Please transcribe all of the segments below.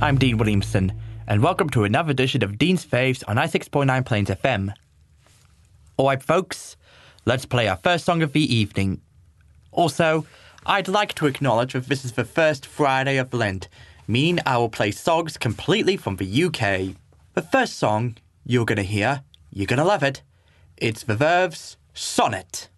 I'm Dean Williamson, and welcome to another edition of Dean's Faves on 96.9 Plains FM. Alright, folks, let's play our first song of the evening. Also, I'd like to acknowledge that this is the first Friday of Lent, meaning I will play songs completely from the UK. The first song you're gonna hear, you're gonna love it. It's the Verve's Sonnet.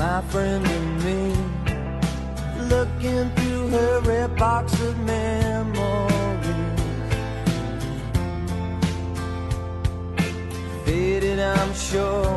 My friend and me. Looking through her red box of memories. Faded i'm sure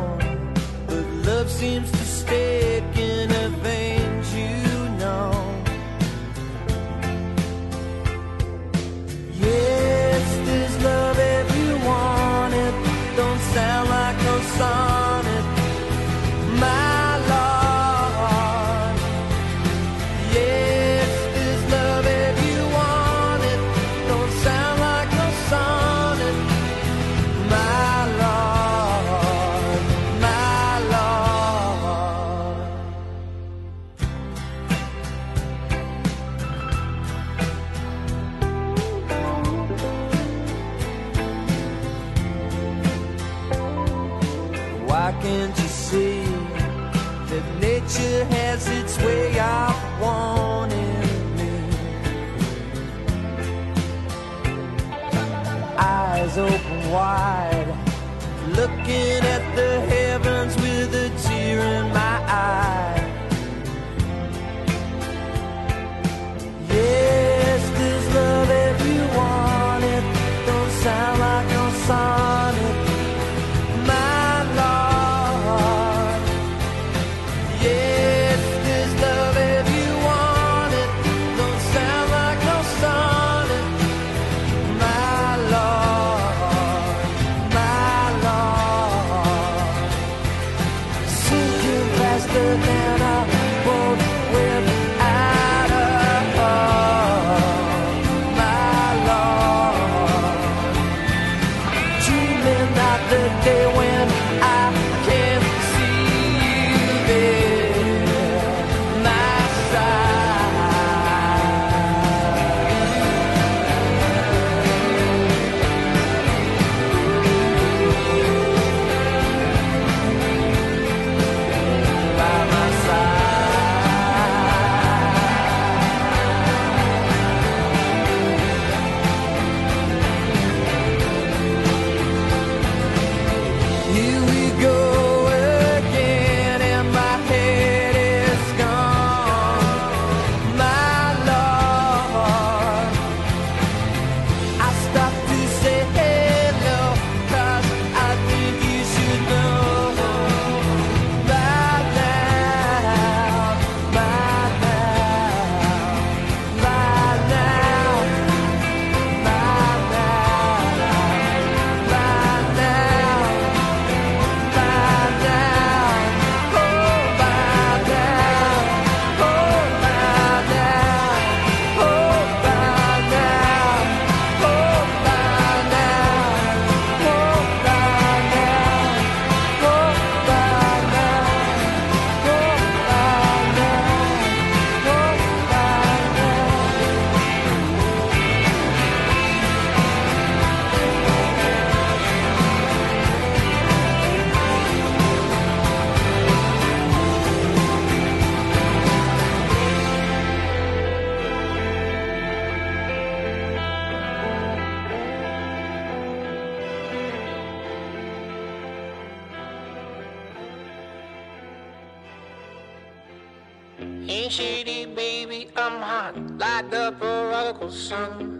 Ain't shady, baby, I'm hot like the prodigal son.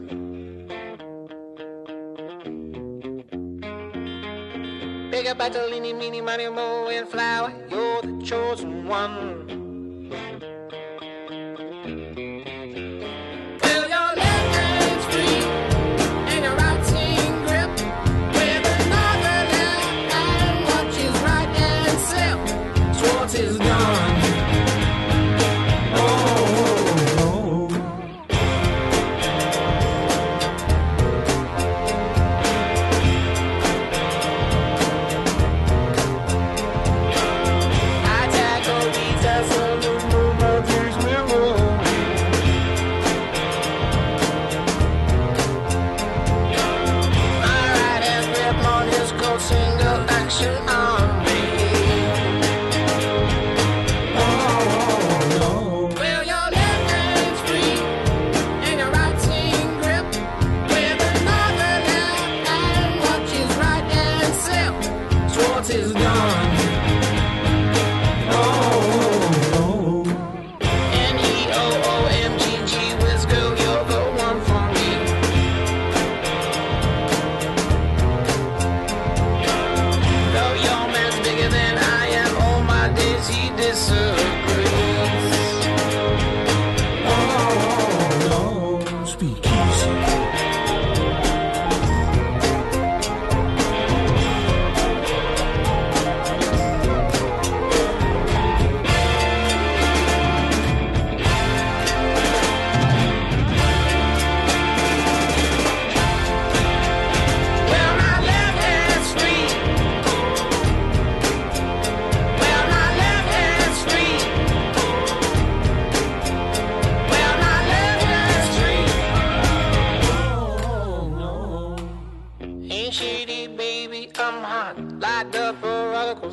Big up Bartolini, meeny, money, mo, and flower, you're the chosen one.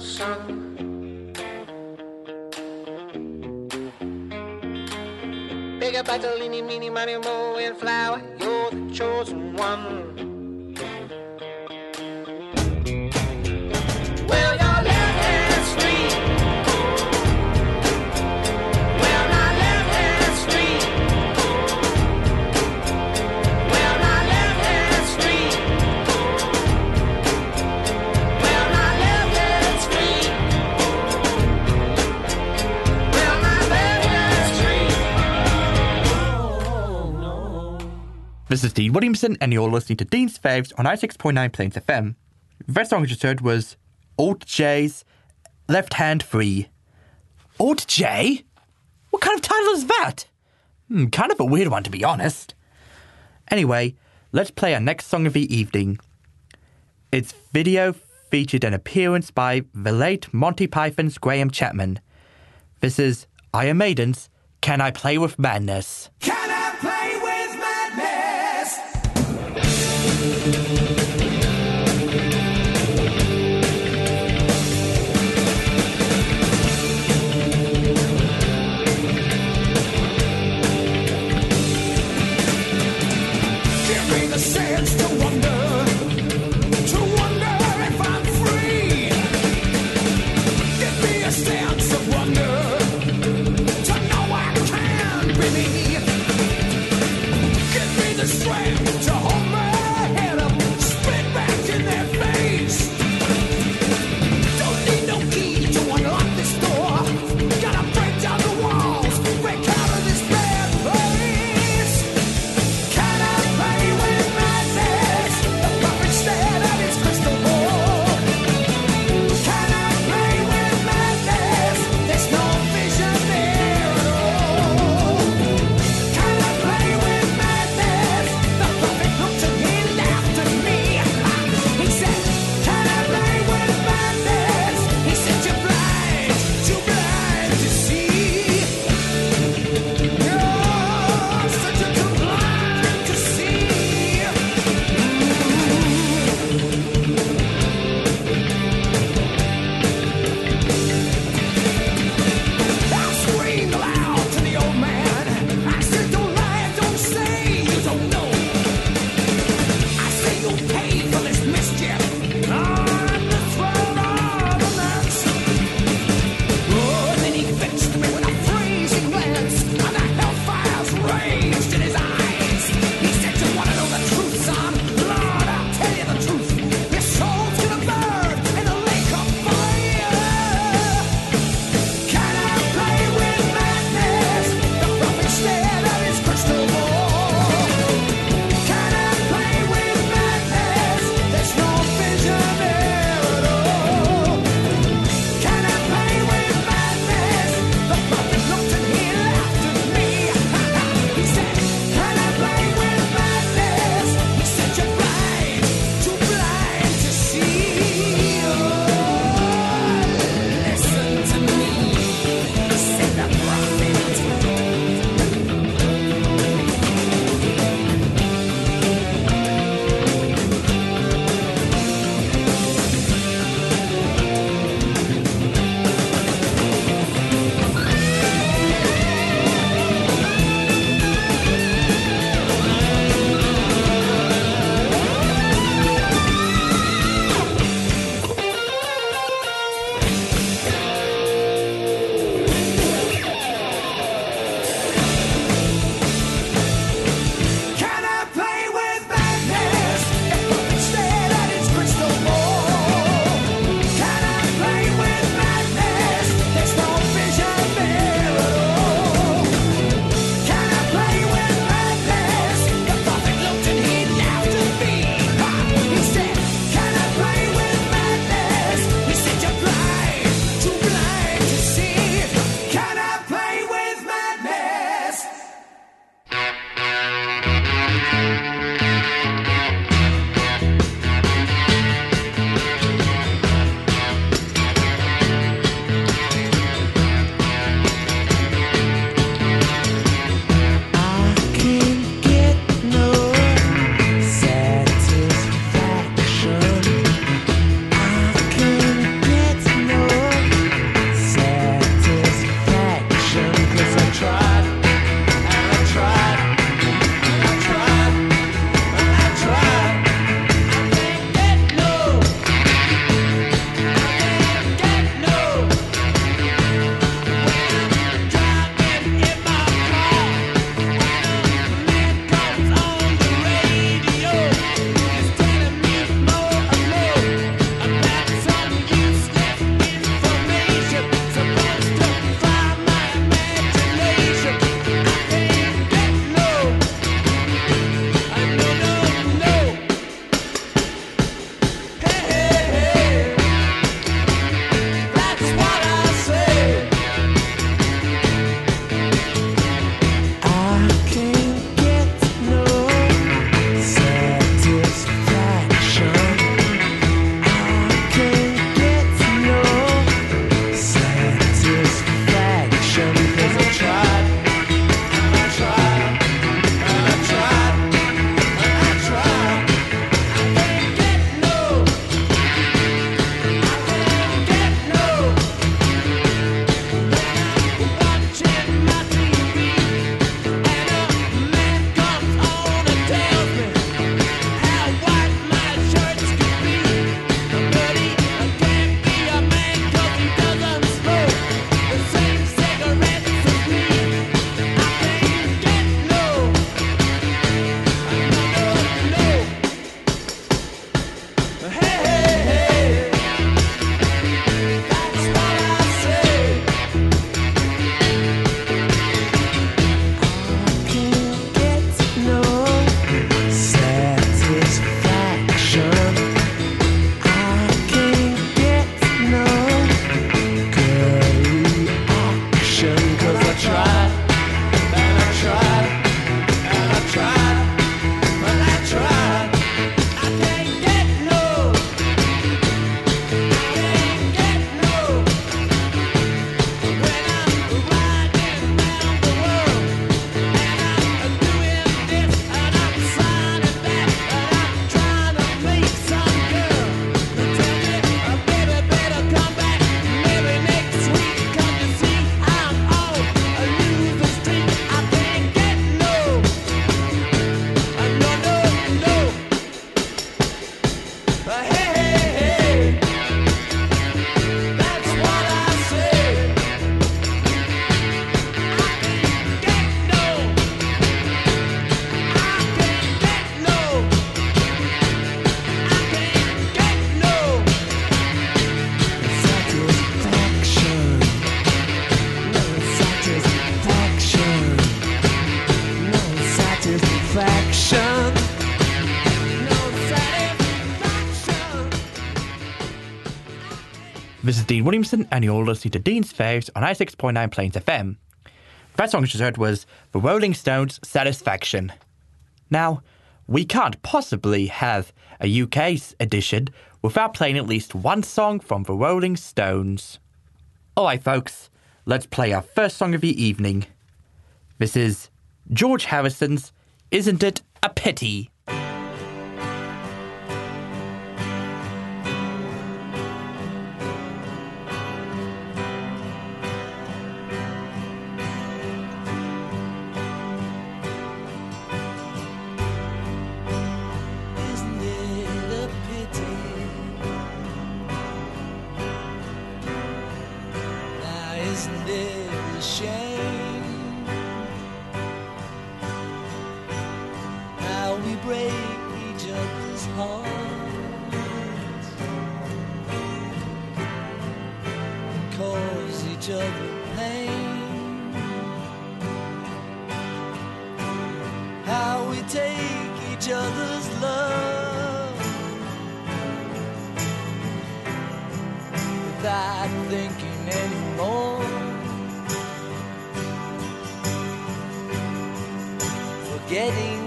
Prodigal son. Big up Bartolini, meeny, money, mo, and flower, you're the chosen one. This is Dean Williamson, and you're listening to Dean's Faves on 96.9 Plains FM. The first song I just heard was Alt J's Left Hand Free. Alt J? What kind of title is that? Hmm, kind of a weird one, to be honest. Anyway, let's play our next song of the evening. Its video featured an appearance by the late Monty Python's Graham Chapman. This is Iron Maiden's Can I Play with Madness? Can Dean Williamson, and you're listening to Dean's Faves on 96.9 Plains FM. That song you just heard was The Rolling Stones' Satisfaction. Now, we can't possibly have a UK edition without playing at least one song from The Rolling Stones. Alright, folks, let's play our first song of the evening. This is George Harrison's Isn't It a Pity? Each other's love without thinking anymore. Forgetting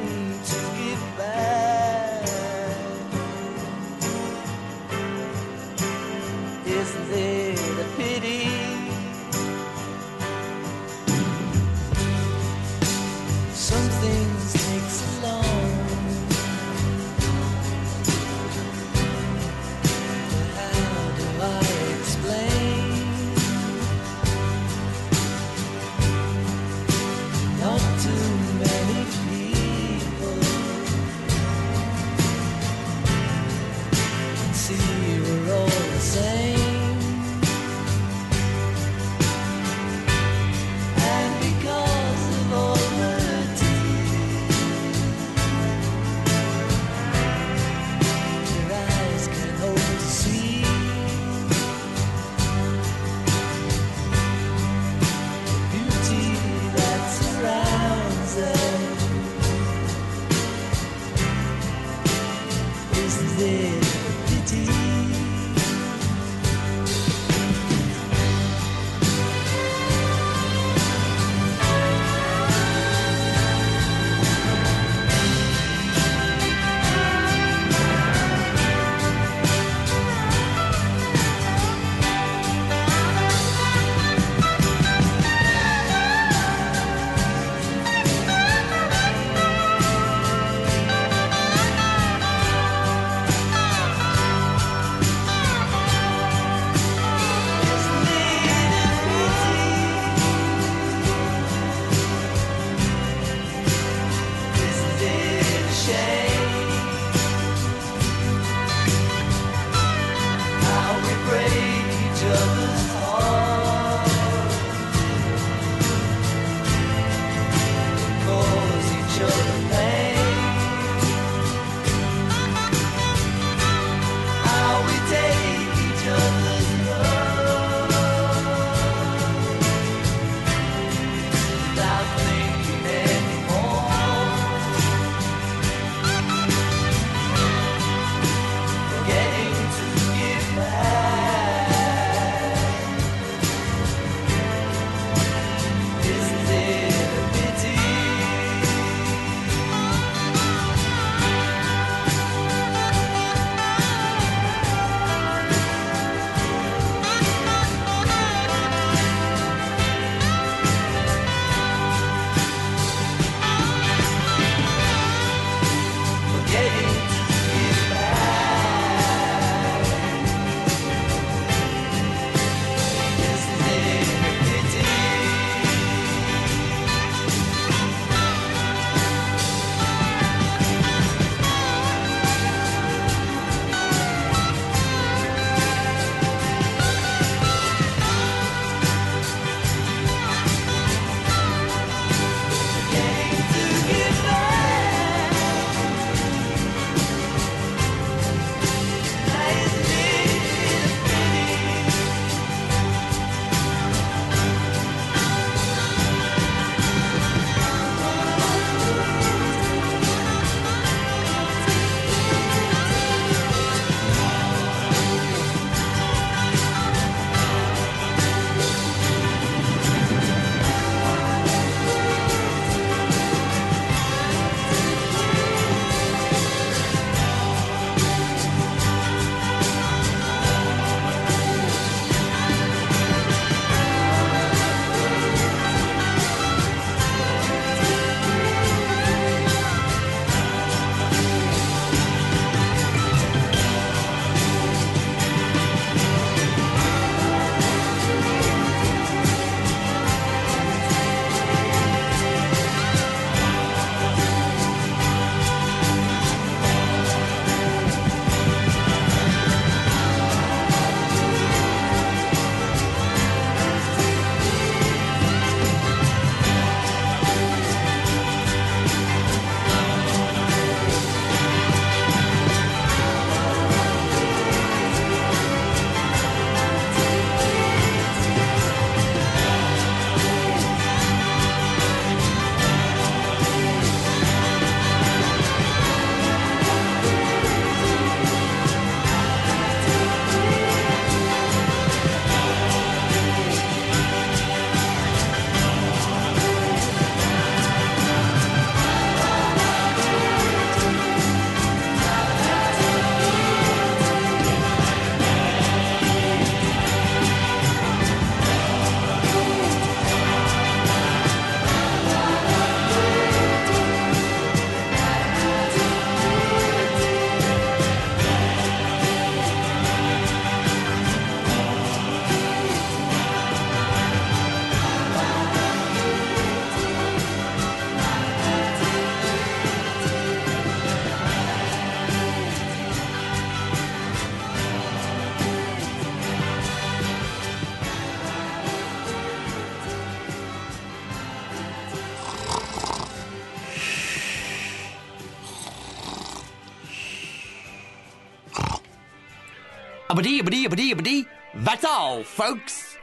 Abadi, abadi, abadi. That's all, folks.